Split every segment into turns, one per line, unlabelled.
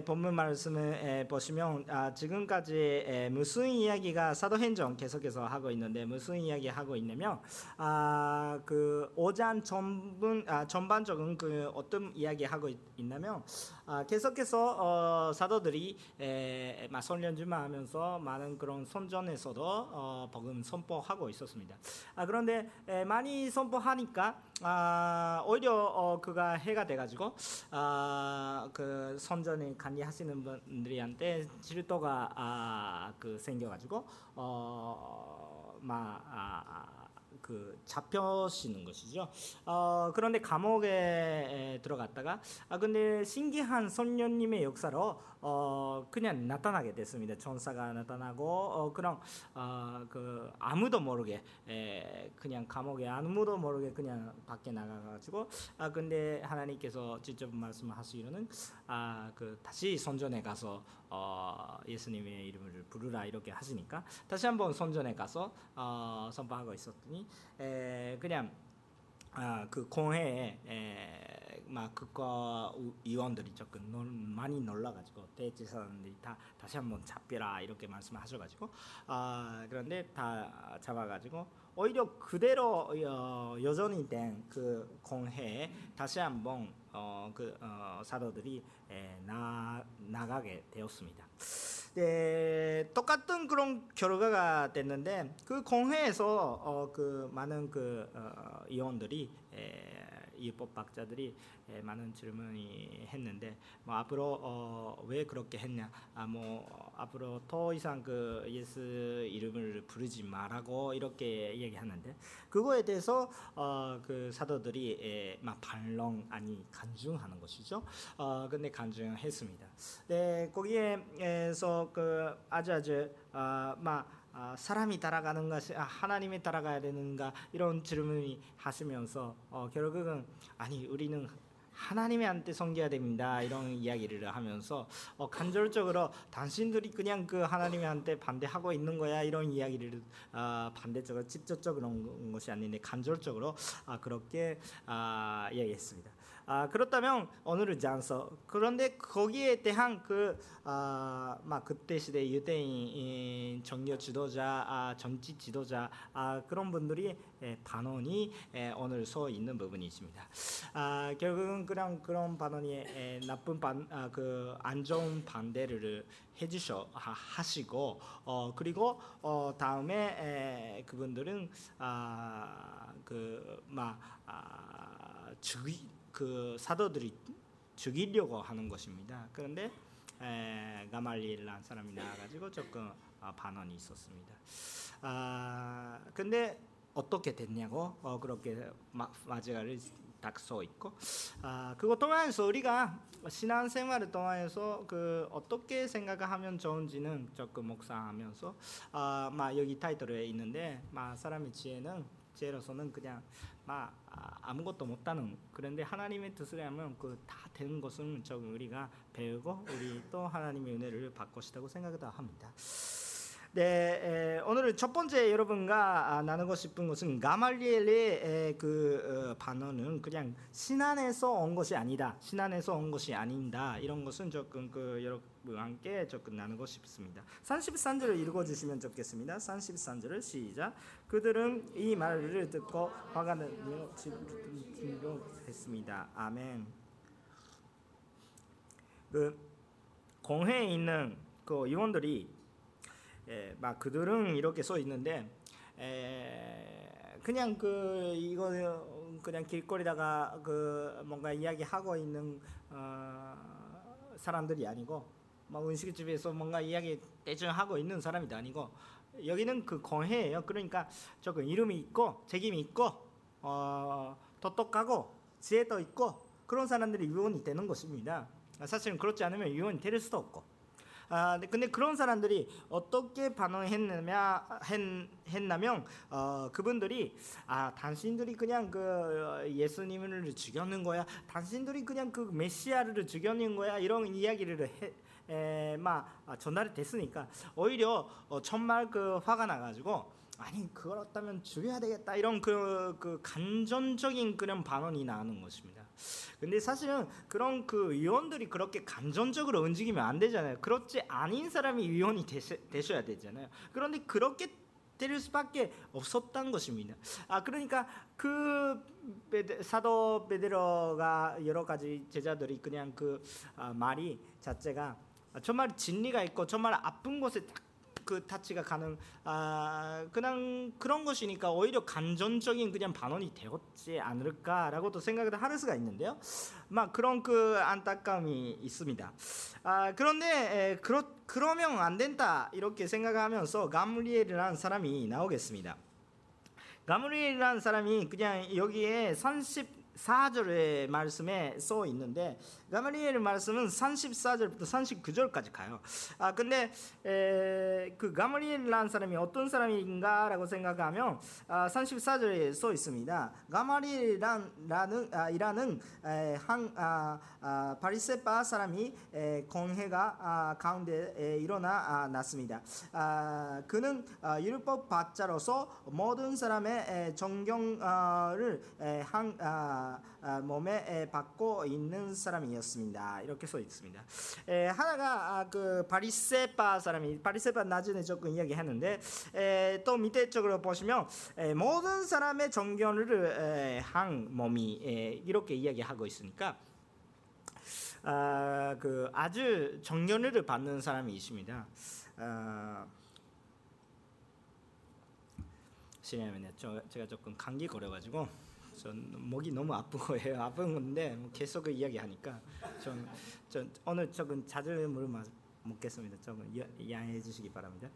에, 본문 말씀을 에, 보시면 아, 지금까지 에, 무슨 이야기가 사도행전 계속해서 하고 있는데 무슨 이야기 하고 있냐면 아, 그 오장 전분 아, 전반적인 그 어떤 이야기 하고 있, 있냐면 아, 계속해서 어, 사도들이 선련주만 하면서 많은 그런 선전에서도 어, 복음 선포하고 있었습니다. 아, 그런데 에, 많이 선포하니까 아, 오히려 어, 그가 해가 돼가지고 아, 그 선전을 관리하시는 분들한테 질도가 아, 그 생겨가지고 어, 막 아, 아, 그 잡혀시는 것이죠. 어, 그런데 감옥에 에, 들어갔다가 아 근데 신기한 선녀님의 역사로 어, 그냥 나타나게 됐습니다. 전사가 나타나고 어, 그런 어, 그 아무도 모르게 에, 그냥 감옥에 아무도 모르게 그냥 밖에 나가가지고 아 근데 하나님께서 직접 말씀하시기로는 아그 다시 선전에 가서 어, 예수님의 이름을 부르라 이렇게 하시니까 다시 한번 선전에 가서 어, 선포하고 있었더니 에, 그냥 아, 그 공회에 에, 막 그과 의원들이 조금 놀, 많이 놀라가지고 대제사장들이 다 다시 한번 잡혀라 이렇게 말씀하셔가지고 아 그런데 다 잡아가지고 오히려 그대로 어, 여전히 된 그 공회에 다시 한번 어, 그 어, 사도들이 에, 나 나가게 되었습니다. 네, 똑같은 그런 결과가 됐는데 그 공회에서 어, 그 많은 그 어, 의원들이 에, 입법학자들이 에, 많은 질문이 했는데 뭐 앞으로 어, 왜 그렇게 했냐 아 뭐 앞으로 더 이상 그 예수 이름을 부르지 말라고 이렇게 얘기하는데 그거에 대해서 어, 그 사도들이 에, 막 반론 아니 간증하는 것이죠. 어, 근데 간증했습니다. 네 거기에서 그 아주 아주 어, 막 아, 사람이 따라가는 것이 아, 하나님이 따라가야 되는가 이런 질문이 하시면서 어, 결국은 아니 우리는 하나님한테 섬겨야 됩니다 이런 이야기를 하면서 어, 간절적으로 당신들이 그냥 그 하나님한테 반대하고 있는 거야 이런 이야기를 어, 반대적으로 직접적으로 그런 것이 아닌데 간절적으로 아, 그렇게 아, 이야기했습니다. 아, 그렇다면 오늘은 장서 그런데 거기에 대한 그막 그때 시대 유대인 정교 지도자 아, 정치 지도자 아, 그런 분들이 예, 반원이 예, 오늘 서 있는 부분이 있습니다. 아, 결국은 그냥 그런 반원이 예, 나쁜 반, 아, 그안 좋은 반대를 해주셔 하시고 어, 그리고 어, 다음에 에, 그분들은 아, 그막 아, 죽이 그 사도들이 죽이려고 하는 것입니다. 그런데 에, 가말리엘라는 사람이 나와가지고 조금 어, 반언이 있었습니다. 아 근데 어떻게 됐냐고 어, 그렇게 마지막을 딱써 있고 아 그거 통해서 우리가 신앙생활을 통해서 그 어떻게 생각하면 좋은지는 조금 묵상하면서 아막 여기 타이틀에 있는데 막 사람의 지혜는 지혜로서는 그냥 막 아, 아무것도 못하는 그런데 하나님의 뜻을 하면 그 다 되는 것은 좀 우리가 배우고 우리 또 하나님의 은혜를 받고 싶다고 생각을 합니다. 네, 에, 오늘은 첫 번째 여러분과 아, 나누고 싶은 것은 가말리엘의 그 어, 반언은 그냥 신안에서 온 것이 아니다. 신안에서 온 것이 아닌다. 이런 것은 조금 그 여러분과 함께 조금 나누고 싶습니다. 33절을 읽어 주시면 좋겠습니다. 33절을 시작. 그들은 이 말을 듣고 화가 나며 집으로 했습니다. 아멘. 그 공회에 있는 그 의원들이 예, 막 그들은 이렇게 써 있는데 에, 그냥 그 이거 그냥 길거리다가 그 뭔가 이야기하고 있는 어, 사람들이 아니고 막 음식집에서 뭔가 이야기 대충 하고 있는 사람이 아니고 여기는 그 공회예요. 그러니까 조금 이름이 있고 책임이 있고 어, 똑똑하고 지혜도 있고 그런 사람들이 위원이 되는 것입니다. 사실은 그렇지 않으면 위원이 될 수도 없고 아, 네, 근데 그런 사람들이 어떻게 반응했냐면 했나면 어, 그분들이 아 당신들이 그냥 그 예수님을 죽였는 거야. 당신들이 그냥 그 메시아를 죽였는 거야. 이런 이야기를 해. 에, 막 아, 전달이 됐으니까 오히려 어, 정말 그 화가 나가지고 아니 그렇다면 죽여야 되겠다 이런 그, 그 간전적인 그런 반응이 나오는 것입니다. 근데 사실은 그런 그 위원들이 그렇게 감정적으로 움직이면 안 되잖아요. 그렇지 아닌 사람이 위원이 되셔, 되셔 야 되잖아요. 그런데 그렇게 될 수밖에 없었던 것입니다. 아 그러니까 그 베데, 사도 베드로가 여러 가지 제자들이 그냥 그 아, 말이 자체가 정말 진리가 있고 정말 아픈 곳에 딱 그 타치가 가는 아 그냥 그런 것이니까 오히려 감정적인 그냥 반원이 되었지 않을까라고도 생각을 할 수가 있는데요. 막 그런 그 안타까움이 있습니다. 아 그런데 에, 그러 그러면 안 된다 이렇게 생각하면서 가므리엘이라는 사람이 나오겠습니다. 가므리엘이라는 사람이 그냥 여기에 30 4절의 말씀에 써 있는데 가마리엘 말씀은 34절부터 39절까지 가요. 아 근데 에, 그 가마리엘이라는 사람이 어떤 사람인가라고 생각하면 아, 34절에 써 있습니다. 가마리엘이라는 아, 이라는 에, 한 아, 아, 바리세파 사람이 에, 공회가 아, 가운데 에, 일어나 아, 났습니다. 아, 그는 아, 율법 받자로서 모든 사람의 에, 정경을 에, 한 아, 아, 몸에 받고 있는 사람이었습니다. 이렇게 써 있습니다. 에, 하나가 아, 그 바리세파 사람이 바리세파 나중에 조금 이야기했는데 에, 또 밑에 쪽으로 보시면 에, 모든 사람의 정견을 한 몸이 에, 이렇게 이야기하고 있으니까 아, 그 아주 정견을 받는 사람이 있습니다. 아, 제가 조금 감기 걸려가지고 전 목이 너무 아픈 거예요. 아픈 건데 뭐 계속 그 이야기하니까 좀, 좀 오늘 조금 자주 물 먹겠습니다. 조금 양해해 주시기 바랍니다.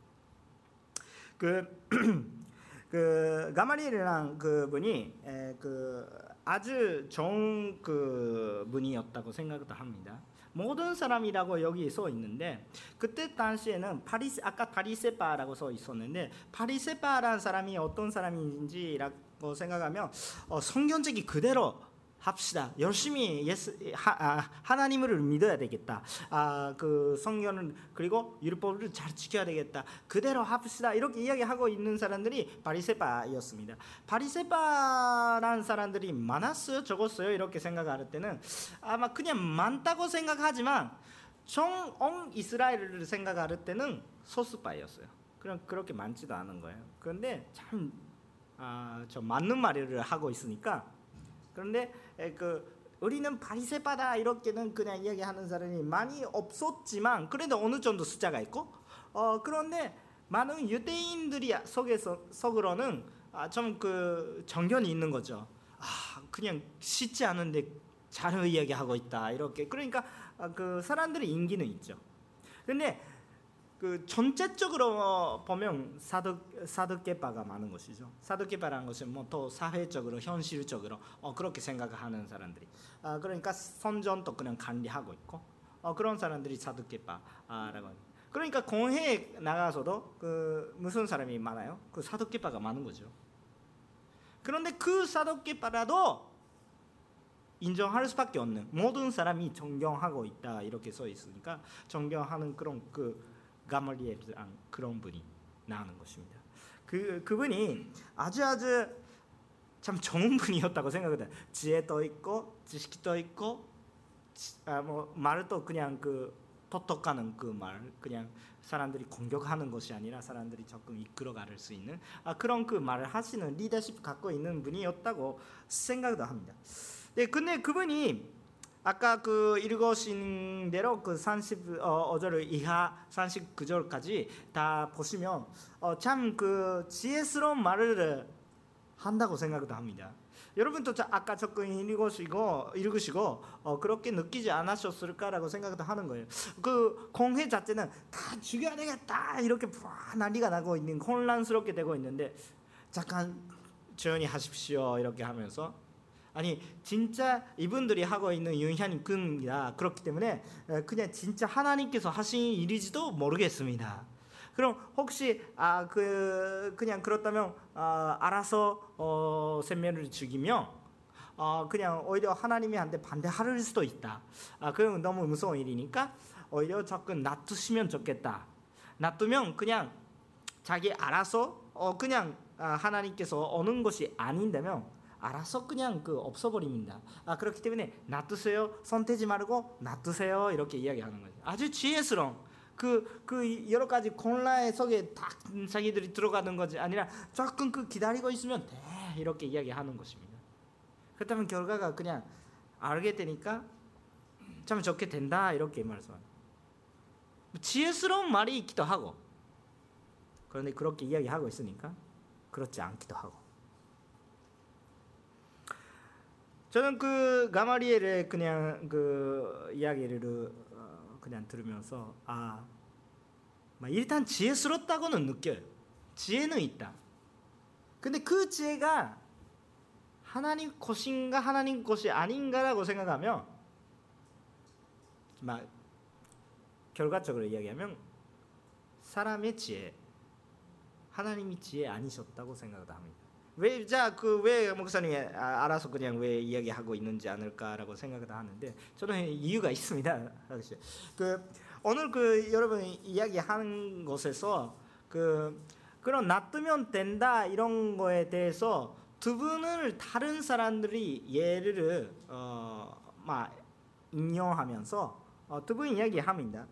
그, 그 가마리엘이랑 그 분이 에, 그 아주 좋은 그 분이었다고 생각도 합니다. 모든 사람이라고 여기 써 있는데 그때 당시에는 파리스 아까 파리세파라고 써 있었는데 파리세파라는 사람이 어떤 사람인지라고 뭐 생각하면 어, 성경적이 그대로 합시다. 열심히 예수 하, 아, 하나님을 믿어야 되겠다. 아, 그 성경을 그리고 율법을 잘 지켜야 되겠다. 그대로 합시다. 이렇게 이야기하고 있는 사람들이 바리세파였습니다. 바리세파라는 사람들이 많았어요, 적었어요. 이렇게 생각할 때는 아마 그냥 많다고 생각하지만 정엉 이스라엘을 생각할 때는 소수파였어요. 그냥 그렇게 많지도 않은 거예요. 그런데 참 아, 저 맞는 말을 하고 있으니까 그런데 그 우리는 바리새파다 이렇게는 그냥 이야기하는 사람이 많이 없었지만 그래도 어느 정도 숫자가 있고 어 그런데 많은 유대인들이 속에서 속으로는 아, 좀그 정견이 있는 거죠. 아 그냥 쉽지 않은데 잘 이야기하고 있다 이렇게 그러니까 아, 그 사람들의 인기는 있죠. 근데 그 전체적으로 보면 사득 사득계파가 많은 것이죠. 사득계파라는 것은 뭐또 사회적으로 현실적으로 어, 그렇게 생각하는 사람들이 아, 그러니까 선전도 그냥 관리하고 있고 어, 그런 사람들이 사득계파라고 그러니까 공회에 나가서도 그 무슨 사람이 많아요? 그 사득계파가 많은 거죠. 그런데 그 사득계파라도 인정할 수밖에 없는 모든 사람이 존경하고 있다 이렇게 써 있으니까 존경하는 그런 그 가말리엘이랑 그런 분이 나오는 것입니다. 그 그분이 아주 아주 참 좋은 분이었다고 생각해요. 지혜도 있고 지식도 있고 아 뭐 말도 그냥 그 토톡하는 그 말 그냥 사람들이 공격하는 것이 아니라 사람들이 조금 이끌어갈 수 있는 아, 그런 그 말을 하시는 리더십 갖고 있는 분이었다고 생각도 합니다. 네, 근데 그분이 아까 그 읽으신 대로 그 35절 이하 39절까지 다 보시면 어, 참그 지혜스러운 말을 한다고 생각도 합니다. 여러분도 아까 조금 읽으시고 읽으시고 어, 그렇게 느끼지 않으셨을까라고 생각도 하는 거예요. 그 공회 자체는 다 죽여야 되겠다 이렇게 난리가 나고 있는 혼란스럽게 되고 있는데 잠깐 조용히 하십시오 이렇게 하면서 아니 진짜 이분들이 하고 있는 윤현이 끈이다 그렇기 때문에 그냥 진짜 하나님께서 하신 일이지도 모르겠습니다. 그럼 혹시 아 그 그냥 그렇다면 아, 알아서 어, 생명을 죽이며 어, 그냥 오히려 하나님이 한테 반대할 수도 있다. 아 그건 너무 무서운 일이니까 오히려 조금 놔두시면 좋겠다. 놔두면 그냥 자기 알아서 어, 그냥 아, 하나님께서 오는 것이 아닌다면 알아서 그냥 그 없어버립니다. 아 그렇기 때문에 놔두세요. 손대지 말고 놔두세요. 이렇게 이야기하는 거죠. 아주 지혜스러운 그, 그 여러 가지 곤란의 속에 다 자기들이 들어가는 것이 아니라 조금 그 기다리고 있으면 돼 이렇게 이야기하는 것입니다. 그렇다면 결과가 그냥 알게 되니까 참 좋게 된다 이렇게 말씀합니다. 지혜스러운 말이 있기도 하고 그런데 그렇게 이야기하고 있으니까 그렇지 않기도 하고 저는 그 가마리엘의 그냥 그 이야기를 어, 그냥 들으면서 아 일단 지혜스럽다고는 느껴요. 지혜는 있다. 근데 그 지혜가 하나님 것인가 하나님 것이 아닌가라고 생각하면 막 결과적으로 이야기하면 사람의 지혜 하나님이 지혜 아니셨다고 생각합니다. 왜 자 그 왜 목사님이 아, 알아서 그냥 왜 이야기하고 있는지 않을까라고 생각을 하는데 저는 이유가 있습니다. 그 오늘 그 여러분이 이야기하는 것에서 그 그런 놔두면 된다 이런 거에 대해서 두 분을 다른 사람들이 예를 어막 인용하면서 어, 두분 이야기합니다.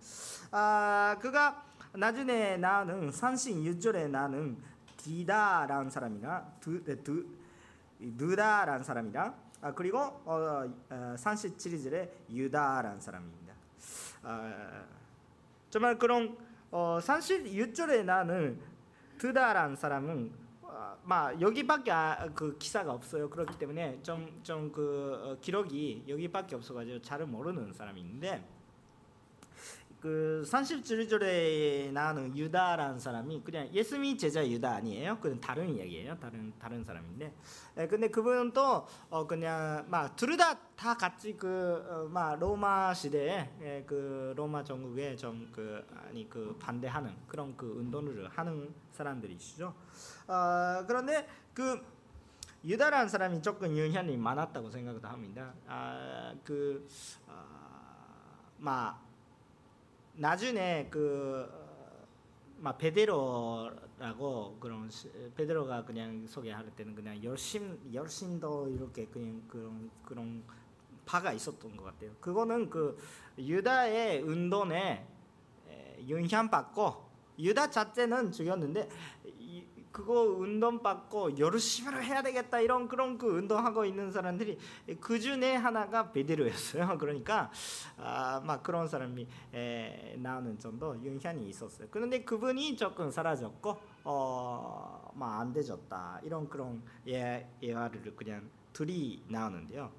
아 그가 나중에 나는 산신 유절에 나는 디다라는 사람이나 두, 네, 두 느다라는 사람이랑 아, 그리고 어, 어, 37절에 유다라는 사람입니다. 아, 정말 그런 어, 36절에 나는 드다라는 사람은 어, 막 여기밖에 아, 그 기사가 없어요. 그렇기 때문에 좀 좀그 어, 기록이 여기밖에 없어가지고 잘 모르는 사람이 있는데 그 37절에 나오는 유다라는 사람이 그냥 예수님이 제자 유다 아니에요? 그건 다른 이야기예요. 다른 다른 사람인데. 에, 근데 그분은 또 어, 그냥 막 둘다 다 같이 그막 어, 로마 시대에 에, 그 로마 전국에 좀 그 아니 그 반대하는 그런 그 운동을 하는 사람들이시죠. 어, 그런데 그 유다라는 사람이 조금 영향이 많았다고 생각도 합니다. 아, 그, 아, 막, 나중에 그 막 베드로라고 그런 베드로가 그냥 소개할 때는 그냥 열심 열심도 이렇게 그냥 그런 그런 파가 있었던 것 같아요. 그거는 그 유다의 운동에 영향 받고 유다 자체는 죽였는데 그거 운동 받고 열심히 해야 되겠다 이런 그런 그 운동하고 있는 사람들이 그 중에 하나가 베드로였어요. 그러니까 아 막 그런 사람이 에, 나오는 정도 영향이 있었어요. 그런데 그분이 조금 사라졌고 어 막 안 되졌다 이런 그런 예 예화를 그냥 둘이 나오는데요.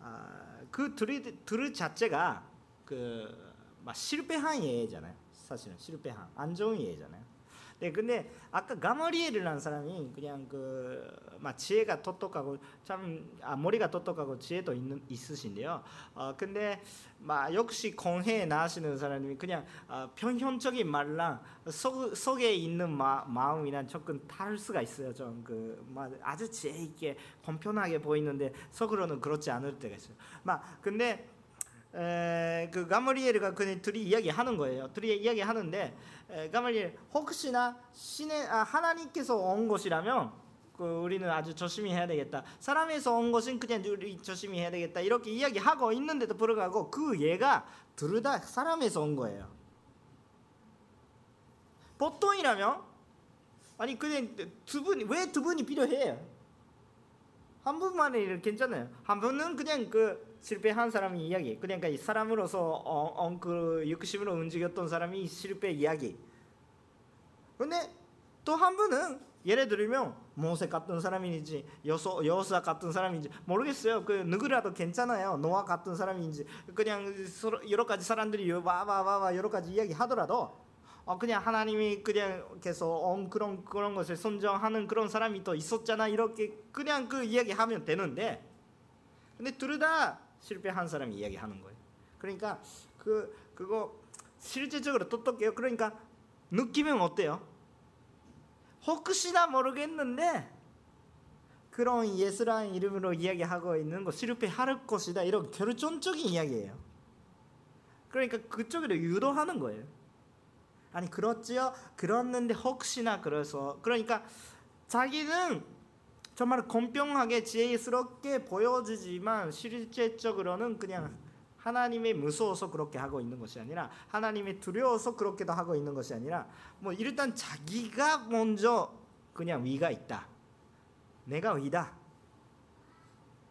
아, 그 둘이 둘 자체가 그 막 실패한 예잖아요. 사실은 실패한 안 좋은 예잖아요. 네, 근데 아까 가마리엘이라는 사람이 그냥 그 막 지혜가 똑똑하고 참 아, 머리가 똑똑하고 지혜도 있는 있으신데요. 어 근데 막 역시 공회에 나시는 사람이 그냥 어, 편현적인 말랑 속 속에 있는 마, 마음이랑 조금 다를 수가 있어요. 좀그 아주 지혜 있게 공평하게 보이는데 속으로는 그렇지 않을 때가 있어요. 막 근데 에, 그 가마리엘과 그 둘이 이야기하는 거예요. 둘이 이야기하는데 에, 가마리엘 혹시나 신의 아, 하나님께서 온 것이라면 그 우리는 아주 조심히 해야 되겠다. 사람에서 온 것은 그냥 우리 조심히 해야 되겠다. 이렇게 이야기하고 있는데도 불구하고 그 얘가 둘 다 사람에서 온 거예요. 보통이라면 아니 그냥 두분왜두 분이 필요해요? 한 분만이 괜찮아요. 한 분은 그냥 그 실패한 사람이 이야기. 그러니까 이 사람으로서 어, 어, 그 육심으로 움직였던 사람이 실패 이야기. 근데 또 한 분은 예를 들면 모세 같은 사람인지 여소 여호사 같은 사람인지 모르겠어요. 그 누구라도 괜찮아요. 노아 같은 사람인지 그냥 여러 가지 사람들이 와와와와 여러 가지 이야기 하더라도 어 그냥 하나님이 그냥 계속 어, 그런 그런 것을 선정하는 그런 사람이 또 있었잖아 이렇게 그냥 그 이야기하면 되는데 근데 둘 다 실패한 사람이 이야기하는 거예요. 그러니까 그 그거 실제적으로 똑똑해요. 그러니까 느끼면 어때요? 혹시나 모르겠는데 그런 예수라는 이름으로 이야기하고 있는 거 실패할 것이다 이런 결정적인 이야기예요. 그러니까 그쪽으로 유도하는 거예요. 아니 그렇지요. 그렇는데 혹시나 그래서 그러니까 자기는 정말 공평하게 지혜스럽게 보여지지만 실제적으로는 그냥 하나님의 무서워서 그렇게 하고 있는 것이 아니라 하나님의 두려워서 그렇게도 하고 있는 것이 아니라 뭐 일단 자기가 먼저 그냥 위가 있다. 내가 위다.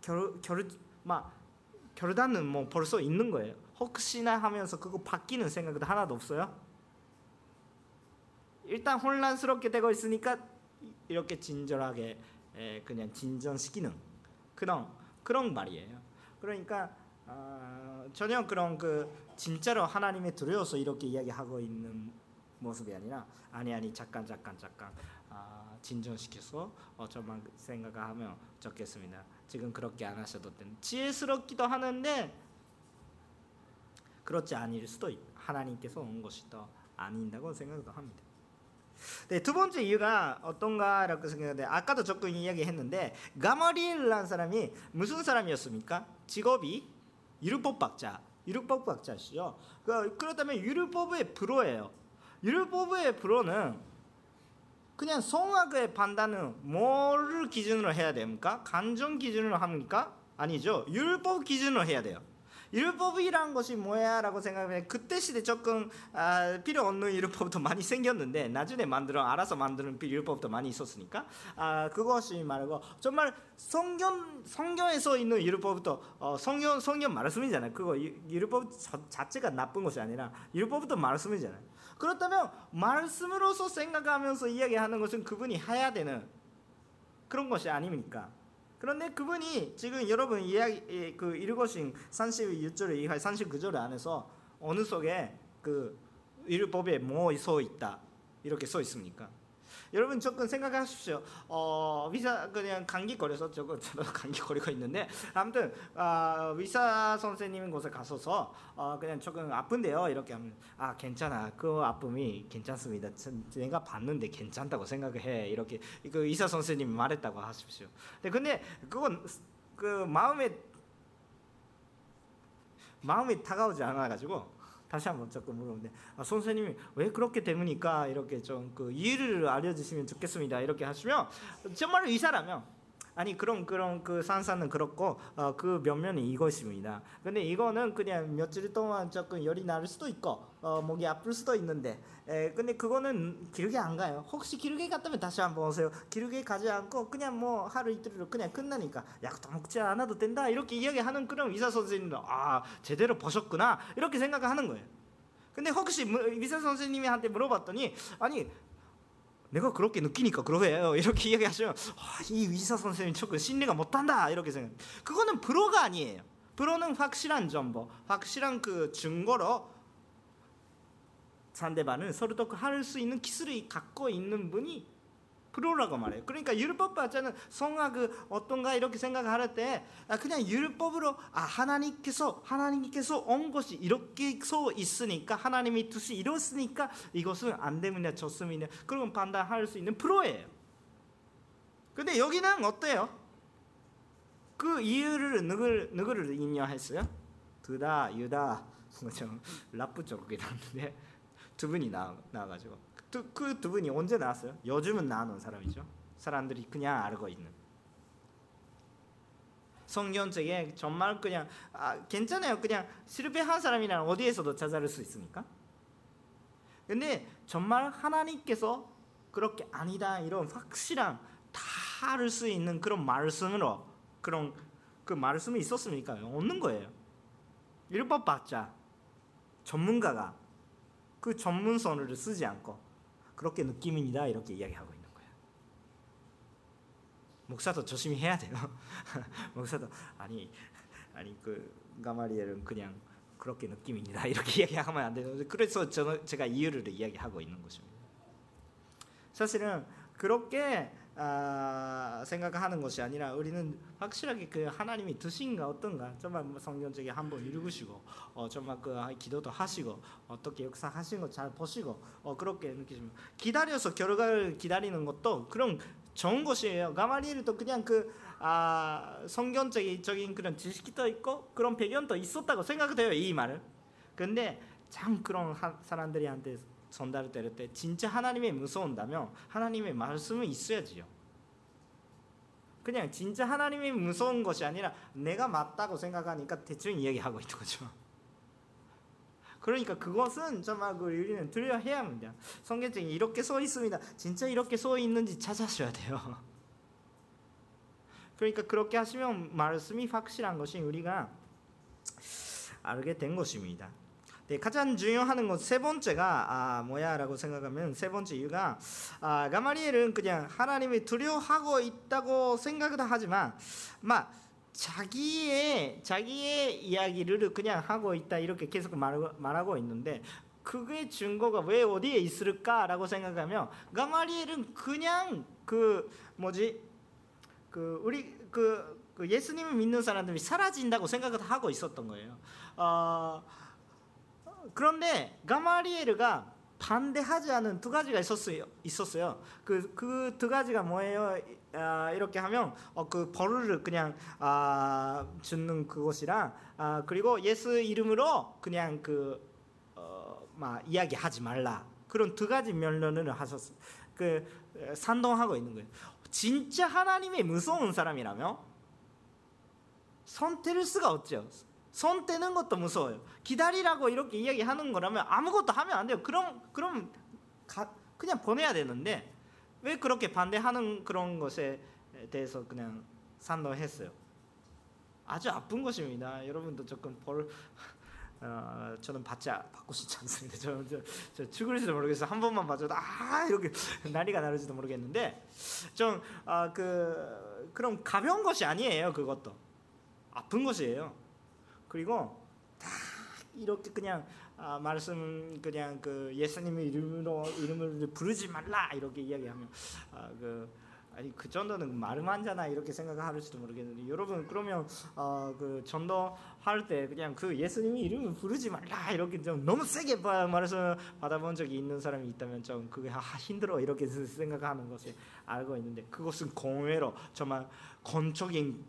결, 결, 막 결단은 뭐 벌써 있는 거예요. 혹시나 하면서 그거 바뀌는 생각도 하나도 없어요. 일단 혼란스럽게 되고 있으니까 이렇게 진절하게 그냥 진전시키는 그런 그런 말이에요. 그러니까 어, 전혀 그런 그 진짜로 하나님의 두려워서 이렇게 이야기하고 있는 모습이 아니라 아니 아니 잠깐 잠깐 잠깐 아, 진전시켜서 어, 저만 생각하면 좋겠습니다. 지금 그렇게 안 하셔도 된 지혜스럽기도 하는데 그렇지 아닐 수도 있, 하나님께서 온 것이 더 아닌다고 생각도 합니다. 네, 두 번째 이유가 어떤가라고 생각하는데 아까도 조금 이야기했는데 가마리엘라는 사람이 무슨 사람이었습니까? 직업이 율법학자, 율법학자시죠. 그, 그렇다면 율법의 프로예요. 율법의 프로는 그냥 성악의 판단은 뭐를 기준으로 해야 됩니까? 감정 기준으로 합니까? 아니죠. 율법 기준으로 해야 돼요. 율법이란 것이 뭐야라고 생각하면 그때 시대 조금 아, 필요 없는 율법도 많이 생겼는데 나중에 만들어 알아서 만드는 율법도 많이 있었으니까 아, 그것이 말고 정말 성경 성경에서 있는 율법부터 어, 성경 성경 말씀이잖아요. 그거 율법 자체가 나쁜 것이 아니라 율법부터 말씀이잖아요. 그렇다면 말씀으로서 생각하면서 이야기하는 것은 그분이 해야 되는 그런 것이 아닙니까? 그런데 그분이 지금 여러분 이야기 그 읽으신 36절 이하 39절 안에서 어느 속에 그 율법에 뭐 써 있다 이렇게 써 있습니까? 여러분 조금 생각하십시오. 어, 위사 그냥 감기 걸려서 저거 저도 감기 걸리고 있는데 아무튼 어, 위사 선생님 곳에 가서서 어, 그냥 조금 아픈데요 이렇게 하면 아 괜찮아 그 아픔이 괜찮습니다. 내가 봤는데 괜찮다고 생각해 이렇게 그 의사 선생님이 말했다고 하십시오. 근데 그건 그 마음에 마음이 다가오지 않아 가지고 다시 한번 조금 물어보는데 아, 선생님이 왜 그렇게 되니까 이렇게 좀 그 이유를 알려주시면 좋겠습니다. 이렇게 하시면 정말 의사라면 아니 그런 그런 그 산사는 그렇고 어, 그 면면이 이것입니다. 근데 이거는 그냥 며칠 동안 조금 열이 날 수도 있고 어, 목이 아플 수도 있는데 에, 근데 그거는 길게 안 가요. 혹시 길게 갔다면 다시 한번 오세요. 길게 가지 않고 그냥 뭐 하루 이틀로 그냥 끝나니까 약도 먹지 않아도 된다 이렇게 이야기하는 그런 의사 선생님도 아 제대로 보셨구나 이렇게 생각하는 거예요. 근데 혹시 의사 선생님한테 물어봤더니 아니 내가 그렇게 느끼니까 그러해요 이렇게 이야기하시면 아, 이 의사 선생님 조금 신뢰가 못한다 이렇게 생각. 그거는 프로가 아니에요. 프로는 확실한 정보, 확실한 그 증거로 상대방을 설득할 수 있는 기술을 갖고 있는 분이 프로라고 말해요. 그러니까 율법 받자는 성악 그 어떤가 이렇게 생각할 때 아, 그냥 율법으로 아 하나님께서 하나님께서 온 것이 이렇게 서 있으니까 하나님이 뜻이 이렇으니까 이것은 안 되면 좋습니다. 그런 판단할 수 있는 프로예요. 근데 여기는 어때요? 그 이유를 누굴 누구를 인용했어요? 두다 유다 좀 라프 쪽이긴 한데 두 분이 나 나가지고 그두 그 분이 언제 나왔어요? 요즘은 나온 사람이죠. 사람들이 그냥 알고 있는. 성경책에 정말 그냥 아, 괜찮아요. 그냥 실패한 사람이란 어디에서도 찾아낼 수 있으니까. 근데 정말 하나님께서 그렇게 아니다 이런 확실한 다 알 수 있는 그런 말씀으로 그런 그 말씀이 있었습니까? 없는 거예요. 율법 받자 전문가가 그 전문선을 쓰지 않고 그렇게 느낌입니다. 이렇게 이야기하고 있는 거예요. 목사도 조심히 해야 돼요. 목사도 아니 아니 그 가마리엘은 그냥 그렇게 느낌입니다. 이렇게 이야기하면 안 돼요. 그래서 저는 제가 이유를 이야기하고 있는 것입니다. 사실은 그렇게 아, 생각하는 것이 아니라 우리는 확실하게 그 하나님이 드신가 어떤가 정말 뭐 성경책에 한번 읽으시고 어, 정말 그 기도도 하시고 어떻게 역사하신 거 잘 보시고 어, 그렇게 느끼시면 기다려서 결과를 기다리는 것도 그런 좋은 것이에요. 가마리엘도 그냥 그 아, 성경적인 그런 지식도 있고 그런 배경도 있었다고 생각돼요 이 말을. 근데 참 그런 사람들이한테 전달될 때 진짜 하나님의 무서운다면 하나님의 말씀은 있어야지요. 그냥 진짜 하나님이 무서운 것이 아니라 내가 맞다고 생각하니까 대충 이야기하고 있는 거죠. 그러니까 그것은 정말 그 우리는 들려야 합니다. 성경에 이렇게 써 있습니다. 진짜 이렇게 써 있는지 찾아셔야 돼요. 그러니까 그렇게 하시면 말씀이 확실한 것이 우리가 알게 된 것입니다. 네, 가장 중요한 건 세 번째가 아, 뭐야라고 생각하면 세 번째 이유가 아, 가마리엘은 그냥 하나님을 두려워하고 있다고 생각을 하지만 막 자기의 자기의 이야기를 그냥 하고 있다 이렇게 계속 말하고, 말하고 있는데 그게 증거가 왜 어디에 있을까라고 생각하면 가마리엘은 그냥 그 뭐지 그 우리 그, 그 예수님을 믿는 사람들이 사라진다고 생각을 하고 있었던 거예요. 어, 그런데 가마리엘가 반대하지 않은 두 가지가 있었어요. 있었어요. 그 그 두 가지가 뭐예요? 아, 이렇게 하면 어, 그 벌을 그냥 아, 주는 그것이랑 아, 그리고 예수 이름으로 그냥 그 어, 막 이야기하지 말라 그런 두 가지 면론을 하셨어. 그 산동하고 있는 거예요. 진짜 하나님의 무서운 사람이라면 손뗄 수가 없죠. 손 떼는 것도 무서워요. 기다리라고 이렇게 이야기하는 거라면 아무것도 하면 안 돼요. 그럼 그럼 가, 그냥 보내야 되는데 왜 그렇게 반대하는 그런 것에 대해서 그냥 산도했어요. 아주 아픈 것입니다. 여러분도 조금 벌 어, 저는 받지 받고 싶지 않습니다. 저, 저, 저 죽을지도 모르겠어요. 한 번만 봐줘도 아 이렇게 난리가 나를지도 모르겠는데 좀그 어, 그, 그럼 가벼운 것이 아니에요. 그것도 아픈 것이에요. 그리고 다 이렇게 그냥 아, 말씀 그냥 그 예수님의 이름으로 이름을 부르지 말라 이렇게 이야기하면 아, 그 아니 그 정도는 말음 한잖아 이렇게 생각할지도 모르겠는데 여러분 그러면 어, 그 전도 할 때 그냥 그 예수님의 이름을 부르지 말라 이렇게 좀 너무 세게 말해서 받아본 적이 있는 사람이 있다면 좀 그게 아, 힘들어 이렇게 생각하는 것을 알고 있는데 그것은 공회로 정말 건축인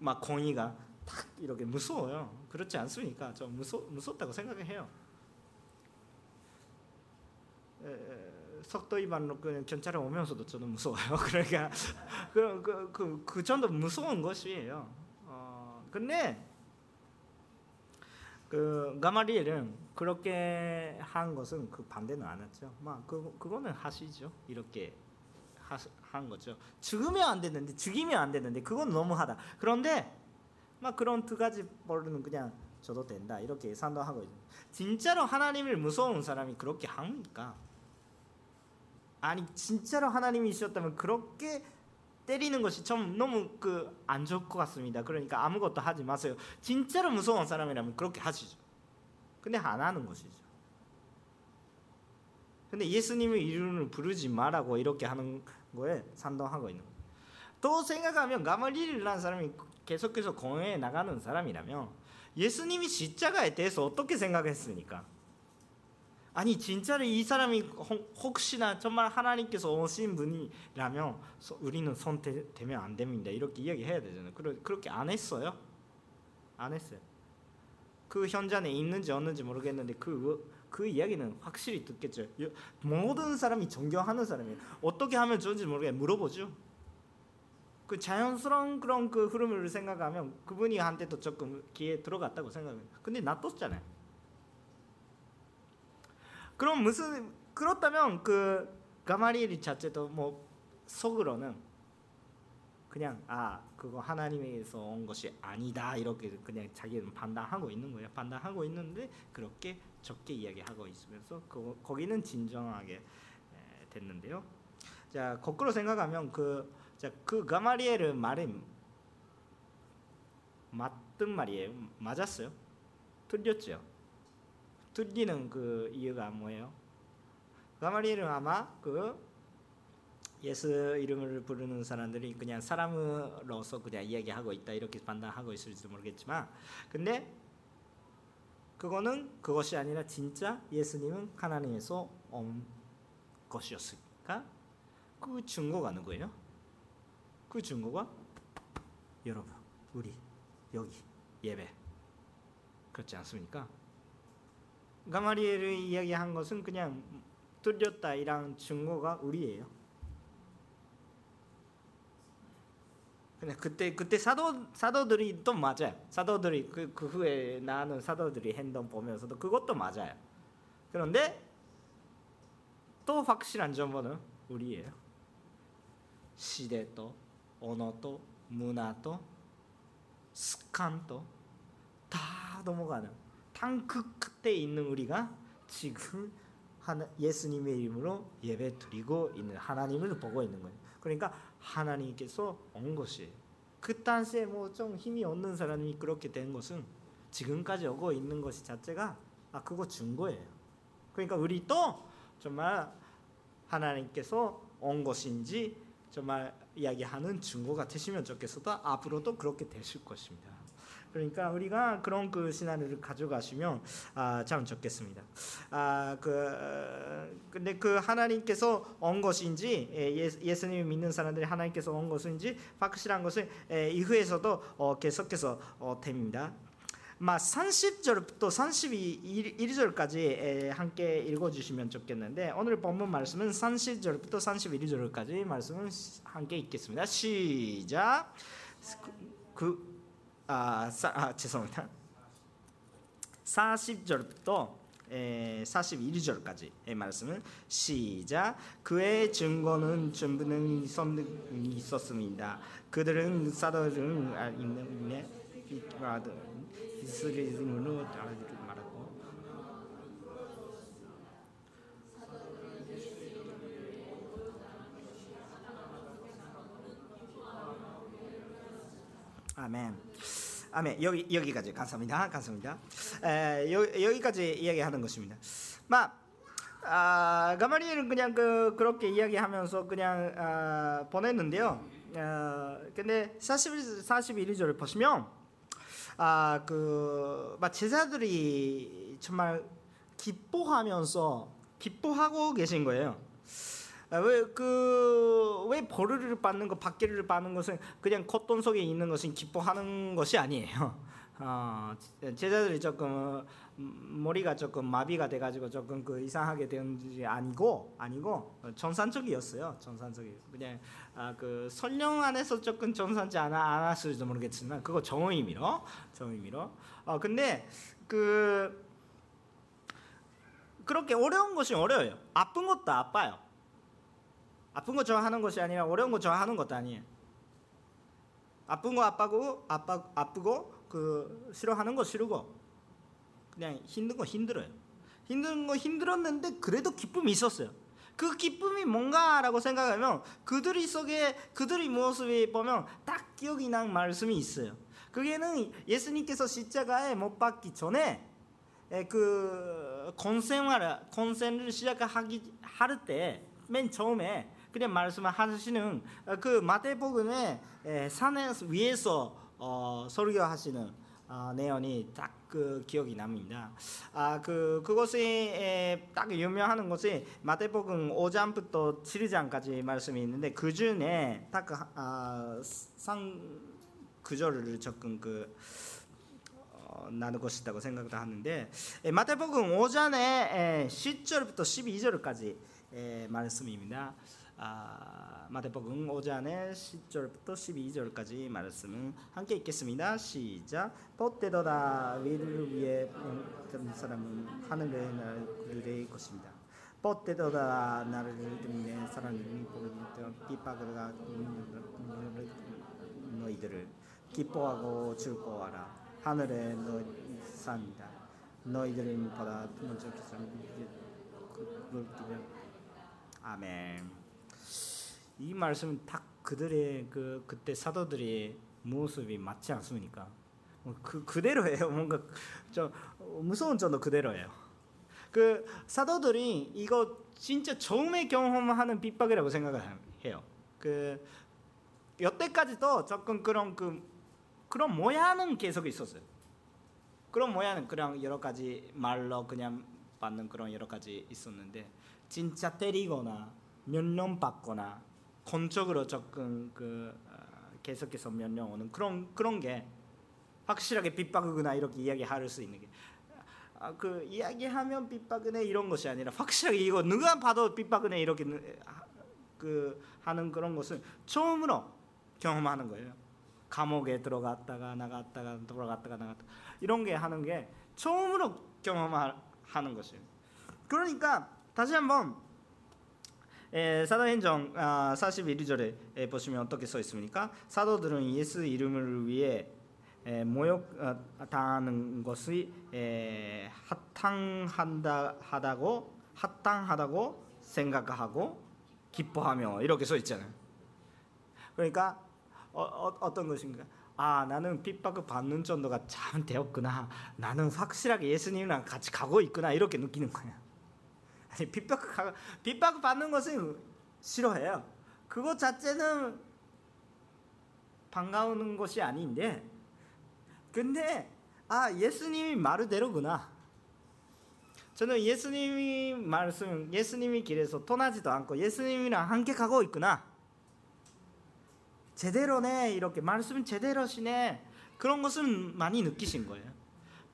막 공의가 탁 이렇게 무서워요. 그렇지 않습니까? 좀 무서 무섭다고 생각해요. 속도 위반로 그 경찰에 오면서도 저는 무서워요. 그러니까 그그 그, 그, 그 정도 무서운 것이에요. 어, 근데 그 가마리엘은 그렇게 한 것은 그 반대는 안 했죠. 막 그, 그거는 하시죠. 이렇게 하, 한 거죠. 죽으면 안 되는데 죽이면 안 되는데 그건 너무하다. 그런데 막 그런 두 가지 벌은 그냥 줘도 된다 이렇게 산도 하고 있는 진짜로 하나님을 무서운 사람이 그렇게 합니까? 아니 진짜로 하나님이셨다면 그렇게 때리는 것이 좀 너무 그 안 좋을 것 같습니다. 그러니까 아무것도 하지 마세요. 진짜로 무서운 사람이라면 그렇게 하시죠. 근데 안 하는 것이죠. 근데 예수님의 이름을 부르지 말라고 이렇게 하는 거에 산동하고 있는 거예요. 또 생각하면 가말리엘이라는 사람이 계속해서 공회에 나가는 사람이라면 예수님이 십자가에 대해서 어떻게 생각했습니까? 아니 진짜로 이 사람이 혹시나 정말 하나님께서 오신 분이라면 우리는 선택되면 안 됩니다. 이렇게 이야기해야 되잖아요. 그렇게 안 했어요? 안 했어요. 그 현장에 있는지 없는지 모르겠는데 그, 그 이야기는 확실히 듣겠죠. 모든 사람이 존경하는 사람이에요. 어떻게 하면 좋은지 모르겠 물어보죠. 그 자연스러운 그런 그 흐름을 생각하면 그분이 한테도 조금 기회 들어갔다고 생각합니다. 근데 놔뒀잖아요. 그럼 무슨 그렇다면 그 가마리엘 자체도 뭐 속으로는 그냥 아 그거 하나님에서 온 것이 아니다 이렇게 그냥 자기는 판단하고 있는 거예요. 판단하고 있는데 그렇게 적게 이야기하고 있으면서 그, 거기는 진정하게 됐는데요. 자 거꾸로 생각하면 그 자, 그 가마리엘의 말이 맞든 말이에요. 맞았어요. 틀렸죠. 틀리는 그 이유가 뭐예요? 가마리엘은 아마 그 예수 이름을 부르는 사람들이 그냥 사람으로서 그냥 이야기하고 있다 이렇게 판단하고 있을지도 모르겠지만 근데 그거는 그것이 아니라 진짜 예수님은 하나님에서 온 것이었으니까 그 증거가 누구예요? 그 증거가 여러분 우리 여기 예배 그렇지 않습니까? 가마리엘을 이야기한 것은 그냥 뚫렸다 이런 증거가 우리예요. 근데 그때 그때 사도 사도들이 또 맞아요. 사도들이 그, 그 후에 나는 사도들이 행동 보면서도 그것도 맞아요. 그런데 또 확실한 정보는 우리예요. 시대도 언어도 문화도 습관도 다 넘어가는 탕크 끝에 있는 우리가 지금 하나, 예수님의 이름으로 예배 드리고 있는 하나님을 보고 있는 거예요. 그러니까 하나님께서 온 것이 그 당시에 뭐 좀 힘이 없는 사람이 그렇게 된 것은 지금까지 오고 있는 것이 자체가 아 그거 준 거예요. 그러니까 우리 또 정말 하나님께서 온 것인지 정말 이야기하는 증거가 되시면 좋겠어도 앞으로도 그렇게 되실 것입니다. 그러니까 우리가 그런 그 시나리오를 가져가시면 아, 참 좋겠습니다. 아, 그 근데 그 하나님께서 온 것인지 예, 예수님을 믿는 사람들이 하나님께서 온 것인지 확실한 것은 예, 이후에서도 어, 계속해서 어, 됩니다. 막 30절부터 31절까지 함께 읽어주시면 좋겠는데 오늘 본문 말씀은 30절부터 31절까지 말씀은 함께 읽겠습니다. 시작. 그, 아, 사, 아 죄송합니다. 40절부터 41절까지의 말씀은 시작 그의 증거는 전부는 있었습니다. 그들은 사도를 아, 있는 이스라엘으로 말하고 아멘. 아멘. 여기 여기까지 감사합니다. 감사합니다. 에, 여, 여기까지 이야기하는 것입니다. 막 아, 가마리엘은 그냥 그 그렇게 이야기하면서 그냥 아, 보냈는데요. 아, 근데 41 41절 보시면 아그 제자들이 정말 기뻐하면서 기뻐하고 계신 거예요. 아, 왜그 왜 벌을 받는 거, 박계를 받는 것은 그냥 겉돈 속에 있는 것은 기뻐하는 것이 아니에요. 어, 제자들이 조금 머리가 조금 마비가 돼가지고 조금 그 이상하게 된지 아니고 아니고 정상적이었어요. 정상적이 그냥 아, 그 설령 안에서 조금 정상지 않아 않았을지도 모르겠지만 그거 정의미로 정의미로. 어 근데 그 그렇게 어려운 것이 어려워요. 아픈 것도 아파요. 아픈 거 좋아하는 것이 아니라 어려운 거 좋아하는 것도 아니에요. 아픈 거 아파고 아파 아프고 그 싫어하는 거 싫고 그냥 힘든 거 힘들어요. 힘든 거 힘들었는데 그래도 기쁨이 있었어요. 그 기쁨이 뭔가라고 생각하면 그들이 속에 그들의 모습을 보면 딱 기억이 난 말씀이 있어요. 그게는 예수님께서 십자가에 못 박기 전에 그 건생활 건생을 시작하기 할 때 맨 처음에 그냥 말씀을 하시는 그 마태복음의 산에 위에서 어, 설교하시는 어, 내용이 딱 그 기억이 납니다. 아 그 그것이 딱 유명하는 것이 마태복음 5장부터 7장까지 말씀이 있는데 그 중에 딱상 아, 구절을 조금 그 어, 나누고 싶다고 생각을 하는데 마태복음 5장의 10절부터 12절까지 말씀입니다. 아, 마태복음 5장의 10절부터 12절까지 말씀은 함께 읽겠습니다. 시작. 뻗대더라 위를 위해 든 사람은 하늘의 나를 것입니다. 뻗대더라 나를 듣는 사람은 빗박을 너희들을 기뻐하고 즐거워하라. 하늘에 너희 산이다. 너희들은 보다 먼저 기상 그 아멘. 이 말씀은 딱 그들의 그 그때 사도들의 모습이 맞지 않습니까? 뭐그 그대로예요. 뭔가 좀 무서운 점도 그대로예요. 그 사도들이 이거 진짜 처음에 경험하는 핍박이라고 생각을 해요. 그 여태까지도 조금 그런 그 그런 모양은 계속 있었어요. 그런 모양은 그냥 여러 가지 말로 그냥 받는 그런 여러 가지 있었는데 진짜 때리거나 면론 받거나 건적으로 접근 그 어, 계속해서 면려오는 그런 그런 게 확실하게 빗박으구나 이렇게 이야기할 수 있는 게. 아, 그 이야기하면 빗박으네 이런 것이 아니라 확실하게 이거 누가 봐도 빗박으네 이렇게 그 하는 그런 것은 처음으로 경험하는 거예요. 감옥에 들어갔다가 나갔다가 들어갔다가 나갔다 이런 게 하는 게 처음으로 경험하는 것이에요. 그러니까 다시 한번 에, 사도행전 아, 41절에 보시면 어떻게 써 있습니까? 사도들은 예수 이름을 위해 에, 모욕당하는 것이 에, 합당한다 하다고 합당하다고 생각하고 기뻐하며 이렇게 써 있잖아요. 그러니까 어, 어, 떤 것인가? 아 나는 핍박을 받는 정도가 참 되었구나. 나는 확실하게 예수님이랑 같이 가고 있구나 이렇게 느끼는 거야. 아니 핍박 핍박 받는 것은 싫어해요. 그것 자체는 반가운 것이 아닌데, 근데 아 예수님이 말대로구나. 저는 예수님이 말씀, 예수님이 길에서 떠나지도 않고 예수님이랑 함께 가고 있구나. 제대로네 이렇게 말씀 제대로시네 그런 것은 많이 느끼신 거예요.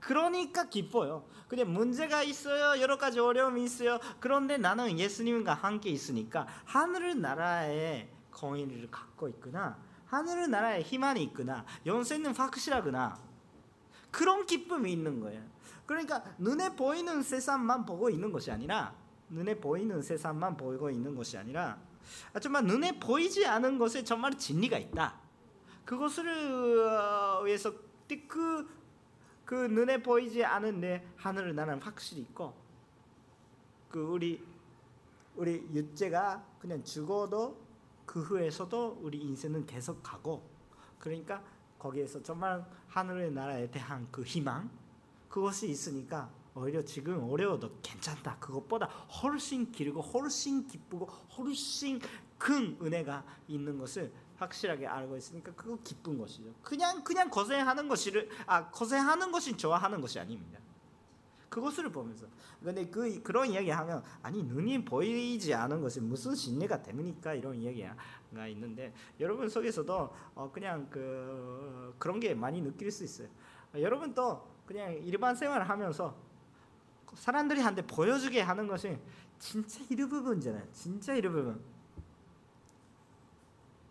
그러니까 기뻐요. 근데 문제가 있어요. 여러 가지 어려움이 있어요. 그런데 나는 예수님과 함께 있으니까 하늘 나라의 공의를 갖고 있구나. 하늘 나라의 희망이 있구나. 연세는 확실하구나. 그런 기쁨이 있는 거예요. 그러니까 눈에 보이는 세상만 보고 있는 것이 아니라 눈에 보이는 세상만 보고 있는 것이 아니라 정말 눈에 보이지 않은 것에 정말 진리가 있다. 그것을 어, 위해서 그, 그 눈에 보이지 않은데 하늘을 나는 확실히 있고 그 우리 우리 육체가 그냥 죽어도 그 후에서도 우리 인생은 계속 가고 그러니까 거기에서 정말 하늘의 나라에 대한 그 희망 그것이 있으니까 오히려 지금 어려워도 괜찮다. 그것보다 훨씬 길고 훨씬 기쁘고 훨씬 큰 은혜가 있는 것을 확실하게 알고 있으니까 그거 기쁜 것이죠. 그냥 그냥 고생하는 것이를 아 고생하는 것이 좋아하는 것이 아닙니다. 그것을 보면서 근데 그 그런 이야기하면 아니 눈이 보이지 않은 것이 무슨 신뢰가 됩니까 이런 이야기가 있는데 여러분 속에서도 어 그냥 그 그런 게 많이 느낄 수 있어요. 여러분 또 그냥 일반 생활을 하면서 사람들이 한테 보여주게 하는 것이 진짜 일부분잖아요. 진짜 일부분.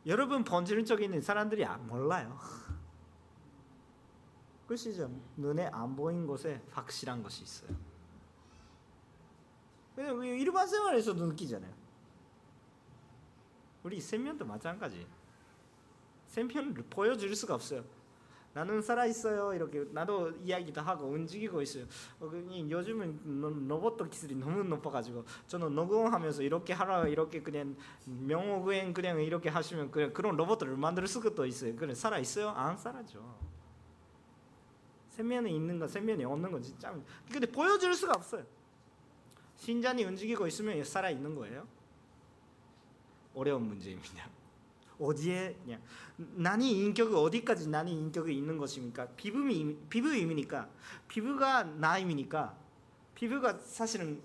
여러분 본질적인 사람들이 몰라요. 그시죠. 눈에 안 보인 곳에 확실한 것이 있어요. 일반 생활에서도 느끼잖아요. 우리 세면도 마찬가지. 세면을 보여줄 수가 없어요. 나는 살아 있어요. 이렇게 나도 이야기도 하고 움직이고 있어요. 어, 요즘은 로봇 기술이 너무 높아가지고 저는 녹음하면서 이렇게 하라 이렇게 그냥 명호구행 그냥 이렇게 하시면 그냥 그런 로봇을 만들 수도 있어요. 그래 살아 있어요? 안 살아죠. 세면에 있는 거, 세면에 없는 건 진짜. 근데 보여줄 수가 없어요. 신장이 움직이고 있으면 살아 있는 거예요. 어려운 문제입니다. 어디에 난이 인격이 어디까지 난이 인격이 있는 것입니까? 피부미 피부임이니까 피부가 나임이니까 피부가 사실은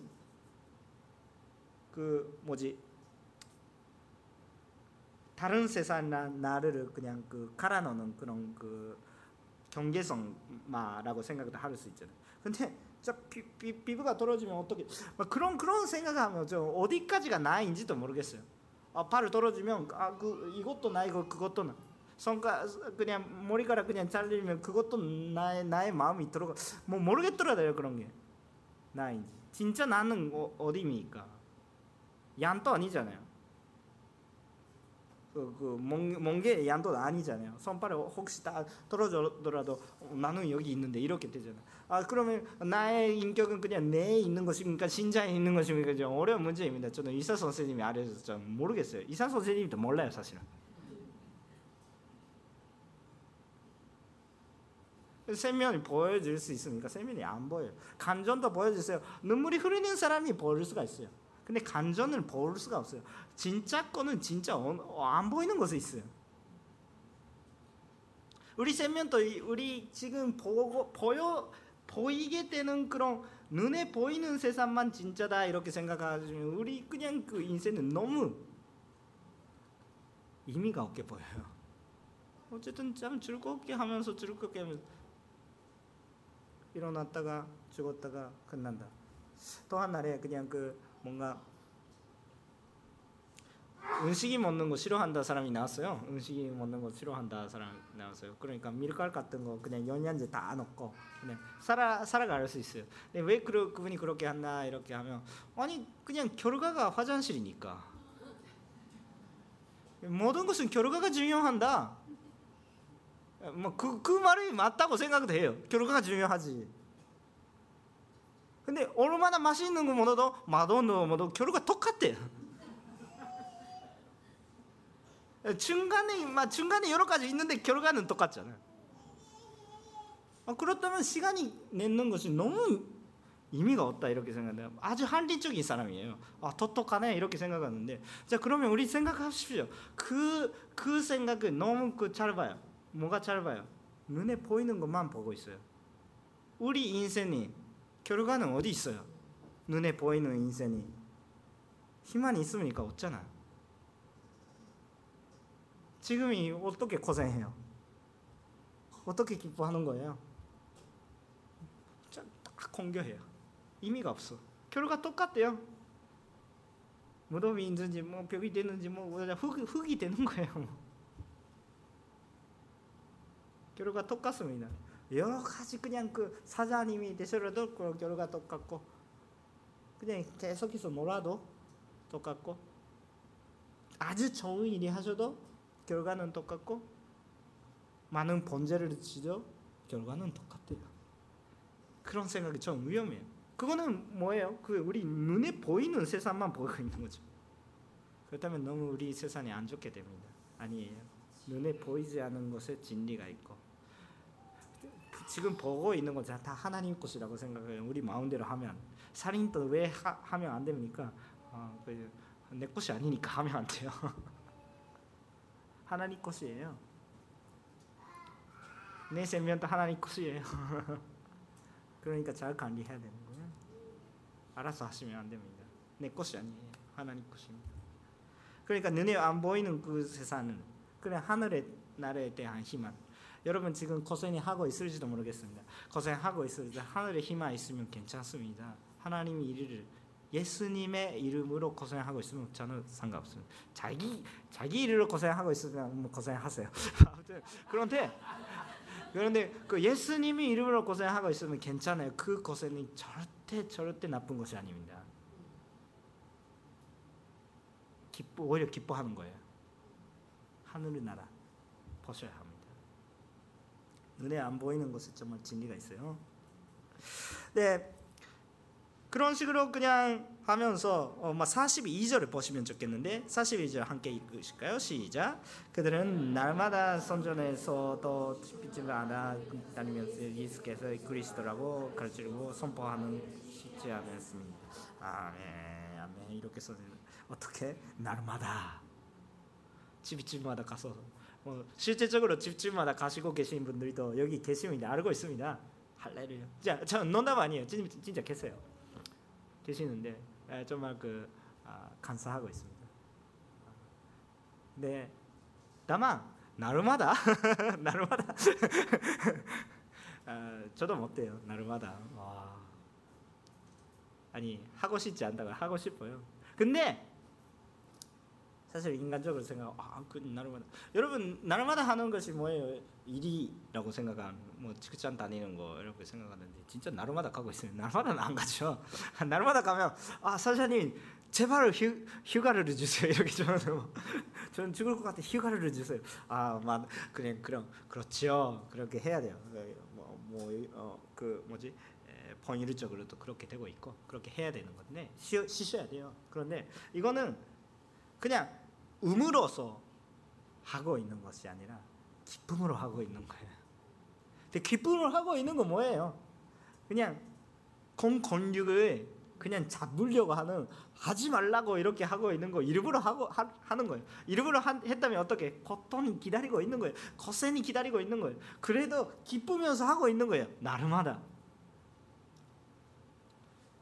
그 뭐지 다른 세상이나 나를 그냥 그 갈아 넣는 그런 그 경계성마라고 생각을 할수 있잖아요. 근데 피부가 떨어지면 어떻게 그런 그런 생각하면 저 어디까지가 나인지도 모르겠어요. 아, 발을 떨어지면 아 그 이것도 나이고 그것도 나. 손가 그냥 머리카락 그냥 잘리면 그것도 나의 나의 마음이 들어가 뭐 모르겠더라고요 그런 게 나인지 진짜 나는 어, 어디입니까? 양도 아니잖아요. 그 그 멍게 양도 아니잖아요. 손발에 혹시 다 떨어져더라도 나는 여기 있는데 이렇게 되잖아. 아 그러면 나의 인격은 그냥 내에 있는 것입니까? 신자에 있는 것입니까? 좀 어려운 문제입니다. 저는 의사 선생님이 알려줘서 좀 모르겠어요. 의사 선생님도 몰라요 사실은. 세면이 보여줄 수 있으니까 세면이 안 보여요. 감전도 보여주세요. 눈물이 흐르는 사람이 보여줄 수가 있어요. 근데 감전을 볼 수가 없어요. 진짜 거는 진짜 어, 안 보이는 것이 있어요. 우리 세면도 우리 지금 보고 보여 보이게 되는 그런 눈에 보이는 세상만 진짜다 이렇게 생각하시면 우리 그냥 그 인생은 너무 의미가 없게 보여요. 어쨌든 참 즐겁게 하면서 즐겁게 하면서 일어났다가 죽었다가 끝난다. 또한 날에 그냥 그 뭔가 음식이 먹는 거 싫어한다 사람이 나왔어요. 음식이 먹는 거 싫어한다 사람 나왔어요. 그러니까 밀가루 같은 거 그냥 영양제 다 넣고 그냥 살아 살아갈 수 있어요. 근데 왜 그, 그분이 그렇게 한다 이렇게 하면 아니 그냥 결과가 화장실이니까 모든 것은 결과가 중요한다. 뭐그그 그 말이 맞다고 생각돼요. 결과가 중요하지. 근데 얼마나 맛있는 거 먹어도 맛없는 거 먹어도 결과 똑같대요. 중간에 막 중간에 여러 가지 있는데 결과는 똑같잖아요. 아, 그렇다면 시간이 내는 것이 너무 의미가 없다 이렇게 생각해요. 아주 한리적인 사람이에요. 아 똑똑하네 이렇게 생각하는데 자 그러면 우리 생각하십시오. 그그 그 생각은 너무 그 짧아요. 뭐가 짧아요? 눈에 보이는 것만 보고 있어요. 우리 인생이 결과는 어디 있어요? 눈에 보이는 인생이 희망이 있으니까 없잖아. 지금이 어떻게 고생해요? 어떻게 기뻐하는 거예요? 딱 공교해요. 의미가 없어. 결과 똑같대요. 무덤이 있는지 뭐 벽이 되는지 뭐 흙, 흙이 되는 거예요. 결과 똑같습니다. 여러 가지 그냥 그 사장님이 그 결과 똑같고 그냥 계속해서 놀아도 똑같고 아주 좋은 일이 하셔도 결과는 똑같고 많은 번제를 지죠 결과는 똑같대요. 그런 생각이 좀 위험해요. 그거는 뭐예요? 그 우리 눈에 보이는 세상만 보고 있는 거죠. 그렇다면 너무 우리 세상이 안 좋게 됩니다. 아니에요. 눈에 보이지 않는 것에 진리가 있고 지금 보고 있는 것다 하나님 것이라고 생각해요. 우리 마음대로 하면 살인도 왜 하, 면안 됩니까? 어, 내 것이 아니니까 하면 안 돼요. 하나님 것이에요. 내 생명도 하나님 것이에요. 그러니까 잘 관리해야 되는 거예요. 알아서 하시면 안 됩니다. 내 것이 아니에요. 하나님 것입니다. 그러니까 눈에 안 보이는 그 세상은 그냥 하늘의 나라에 대한 희망. 여러분 지금 고생이 하고 있을지도 모르겠습니다. 고생하고 있을 때 하늘의 희망 있으면 괜찮습니다. 하나님이 이를 예수님의 이름으로 고생하고 있으면 저는 상관없습니다. 자기 자기 이름으로 고생하고 있으면 뭐 고생하세요. 아무튼 그런데 그런데 그 예수님이 이름으로 고생하고 있으면 괜찮아요. 그 고생이 절대 절대 나쁜 것이 아닙니다. 기뻐 오히려 기뻐하는 거예요. 하늘의 나라 보셔야 합니다. 눈에 안 보이는 것에 정말 진리가 있어요. 네, 그런 식으로 그냥 하면서 어, 42절을 보시면 좋겠는데 42절 함께 읽으실까요? 시작. 그들은 날마다 선전에서도 빛을 알아다니면서 예수께서 그리스도라고 가르치고 선포하는 쉽지 않았습니다. 아멘, 아멘. 이렇게 써 어떻게 날마다 집집마다 가서 뭐 실제적으로 집집마다 가시고 계신 분들도 여기 계시면 알고 있습니다. 할렐루야. 자, 저 농담 아니에요. 진짜, 진짜 계세요. 계시는데 정말 그 아, 감사하고 있습니다. 네, 다만 날마다 날마다 아, 저도 못돼요 와. 아니 하고 싶지 않다가 하고 싶어요. 근데 사실 인간적으로 생각 아그 날마다 여러분 날마다 하는 것이 뭐예요? 일이라고 생각한 뭐 직장 다니는 거 이렇게 생각하는데 진짜 날마다 가고 있으면 날마다는 안 가죠. 날마다 가면 아 사장님 제발 휴, 휴가를 주세요 이렇게 저는 뭐, 저는 죽을 것 같아 휴가를 주세요. 아막 그냥 그럼 그렇죠 그렇게 해야 돼요. 뭐뭐그 어, 그 뭐지 본일적으로도 그렇게 되고 있고 그렇게 해야 되는 건데 쉬, 쉬셔야 돼요. 그런데 이거는 그냥 음으로서 하고 있는 것이 아니라 기쁨으로 하고 있는 거예요. 근데 기쁨을 하고 있는 건 뭐예요? 그냥 공권력을 그냥 잡으려고 하는 하지 말라고 이렇게 하고 있는 거 일부러 하고 하, 는 거예요. 일부러 한, 했다면 어떻게 고통이 기다리고 있는 거예요. 고생이 기다리고 있는 거예요. 그래도 기쁘면서 하고 있는 거예요. 나름마다.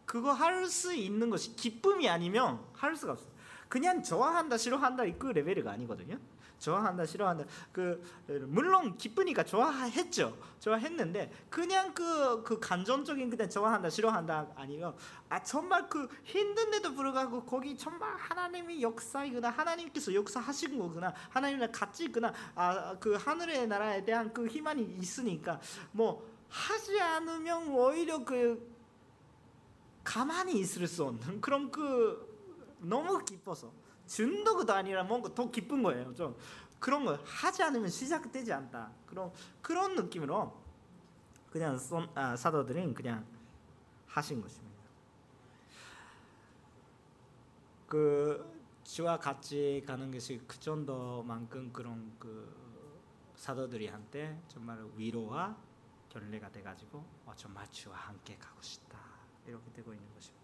그거 할 수 있는 것이 기쁨이 아니면 할 수가 없어요. 그냥 좋아한다 싫어한다 그 레벨이 아니거든요. 좋아한다 싫어한다. 그 물론 기쁘니까 좋아했죠. 좋아했는데 그냥 그, 그 감정적인 그냥 좋아한다 싫어한다 아니고 아 정말 그 힘든데도 불구하고 거기 정말 하나님의 역사이구나 하나님께서 역사하신 거구나 하나님이랑 같이 있구나. 아 그 하늘의 나라에 대한 그 희망이 있으니까 뭐 하지 않으면 오히려 그 가만히 있을 수 없는 그런 그 너무 기뻐서 준도그도 아니라 뭔가 더 기쁜 거예요. 좀 그런 거 하지 않으면 시작되지 않다. 그런 그런 느낌으로 그냥 쏜, 아, 사도들은 그냥 하신 것입니다. 그 주와 같이 가는 것이 그 정도만큼 그런 그 사도들이 한테 정말 위로와 결례가 돼가지고 어, 정말 주와 함께 가고 싶다 이렇게 되고 있는 것입니다.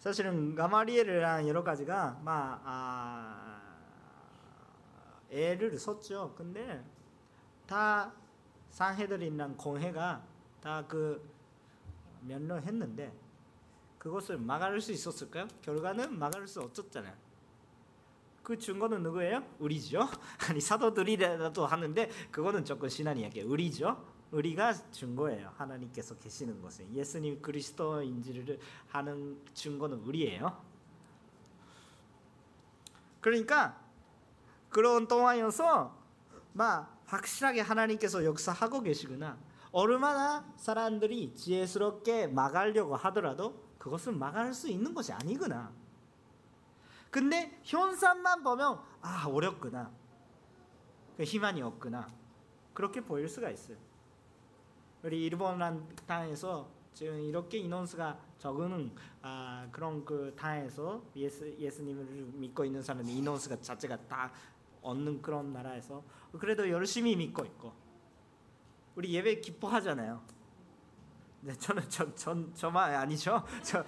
사실은 가마리엘이랑 여러 가지가 막 아, 애를 썼죠. 근데 다 상해들이랑 공회가 다 그 면론했는데 그것을 막을 수 있었을까요? 결과는 막을 수 없었잖아요. 그 증거는 누구예요? 우리죠. 아니 사도들이라도 하는데 그거는 조금 신한 이야기예요. 우리죠. 우리가 증거예요. 하나님께서 계시는 것은 예수님 그리스도인지를 하는 증거는 우리예요. 그러니까 그런 동안이어서 막 확실하게 하나님께서 역사하고 계시구나. 얼마나 사람들이 지혜스럽게 막으려고 하더라도 그것은 막을 수 있는 것이 아니구나. 근데 현상만 보면 아 어렵구나. 그 희망이 없구나. 그렇게 보일 수가 있어요. 우리 일본란 땅에서 지금 이렇게 인원수가 적은 아, 그런 그 땅에서 예수 예수님을 믿고 있는 사람의 인원수가 자체가 다 얻는 그런 나라에서 그래도 열심히 믿고 있고 우리 예배 기뻐하잖아요. 네, 저는 저, 전 저만 아니죠. 저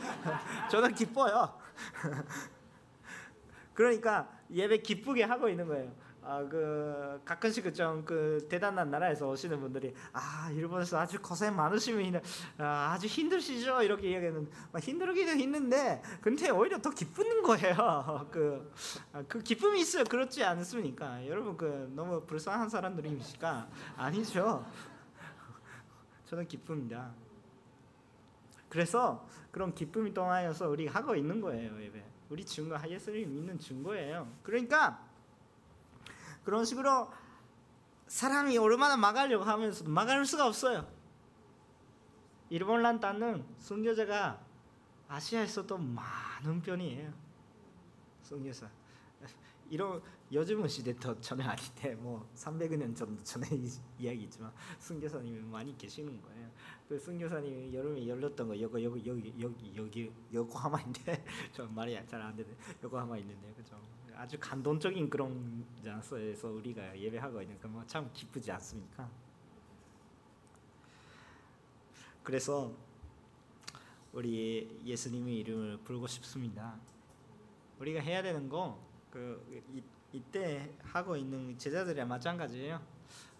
저는 기뻐요. 그러니까 예배 기쁘게 하고 있는 거예요. 아 그 가끔씩 좀그 그 대단한 나라에서 오시는 분들이 아 일본에서 아주 고생 많으시면 아, 아주 힘드시죠? 이렇게 이야기하는 힘들기는 있는데 근데 오히려 더 기쁜 거예요. 그, 아, 그 기쁨이 있어요. 그렇지 않습니까? 여러분 그 너무 불쌍한 사람들이니까 아니죠. 저는 기쁩니다. 그래서 그런 기쁨이 동하여서 우리 하고 있는 거예요 예배. 우리 증거 예수님 믿는 증거예요. 그러니까 그런 식으로 사람이 얼마나 막으려고 하면서 막을 수가 없어요. 일본란 땅은 순교자가 아시아에서도 많은 편이에요. 순교자. 이런 요즘은 시대도 전혀 아닌데 뭐 300년 정도 전에 이야기지만 순교사님이 많이 계시는 거예요. 그 순교사님이 여름에 열렸던 거 여기 여기 여기 여기 여기 요코하마인데 저 말이 잘 안 되네. 요코하마 있는데 그죠. 아주 감동적인 그런 장소에서 우리가 예배하고 있는 그참 기쁘지 않습니까? 그래서 우리 예수님의 이름을 부르고 싶습니다. 우리가 해야 되는 거그 이때 하고 있는 제자들이 마찬가지예요.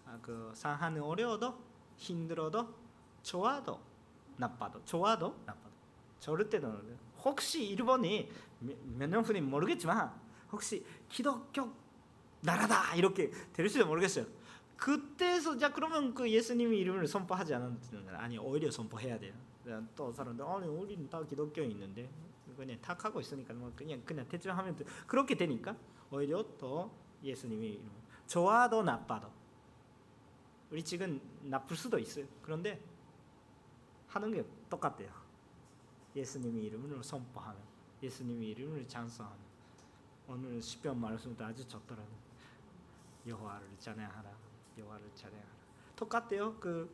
아, 그 상하는 어려워도 힘들어도 좋아도 나빠도 좋아도 나빠도 저럴 때는 혹시 일본이 몇 년 후는 모르겠지만 혹시 기독교 나라다 이렇게 될지도 모르겠어요. 그때서 자 그러면 그 예수님의 이름을 선포하지 않는 아니 오히려 선포해야 돼요. 또 사람들 아니 우리는 다 기독교에 있는데 그냥 탁하고 있으니까 뭐 그냥 그냥 대충 하면 돼. 그렇게 되니까 오히려 더 예수님의 이름 좋아도 나빠도 우리 지금 나쁠 수도 있어요. 그런데 하는 게 똑같대요. 예수님의 이름을 선포하면 예수님의 이름을 찬송하면 오늘 시편 말씀도 아주 좋더라고. 여호와를 찬양하라. 여호와를 찬양하라. 똑같대요. 그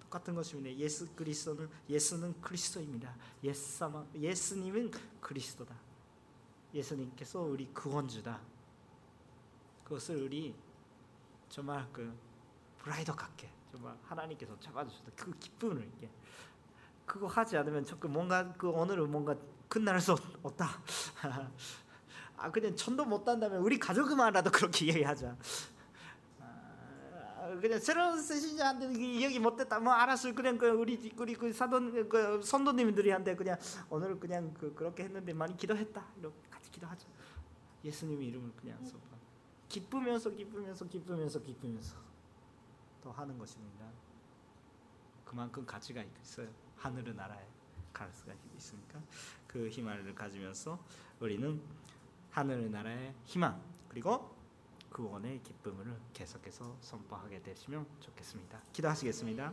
똑같은 것입니다. 예수 그리스도는 예수는 그리스도입니다. 예수様예수님은 그리스도다. 예수님께서 우리 구원주다. 그것을 우리 정말 그 브라이더 같게 정말 하나님께서 잡아주셨다. 그 기쁨을 이게 그거 하지 않으면 조금 뭔가 그 오늘은 뭔가 끝날 수 없다. 아 그냥 천도 못 단다면 우리 가족만라도 그렇게 얘기하자. 아, 그냥 새로운 세신자한테 이야기 못했다. 뭐 알았어. 그냥 그 우리 우리 그 사돈 그 선도님들이한테 그냥 오늘 그냥 그 그렇게 했는데 많이 기도했다. 이렇게 같이 기도하자. 예수님의 이름을 그냥 써봐. 기쁘면서 기쁘면서 기쁘면서 기쁘면서 또 하는 것입니다. 그만큼 가치가 있어요. 하늘의 나라에 갈 수가 있으니까 그 희망을 가지면서 우리는 하늘의 나라의 희망 그리고 구원의 기쁨을 계속해서 선포하게 되시면 좋겠습니다. 기도하시겠습니다.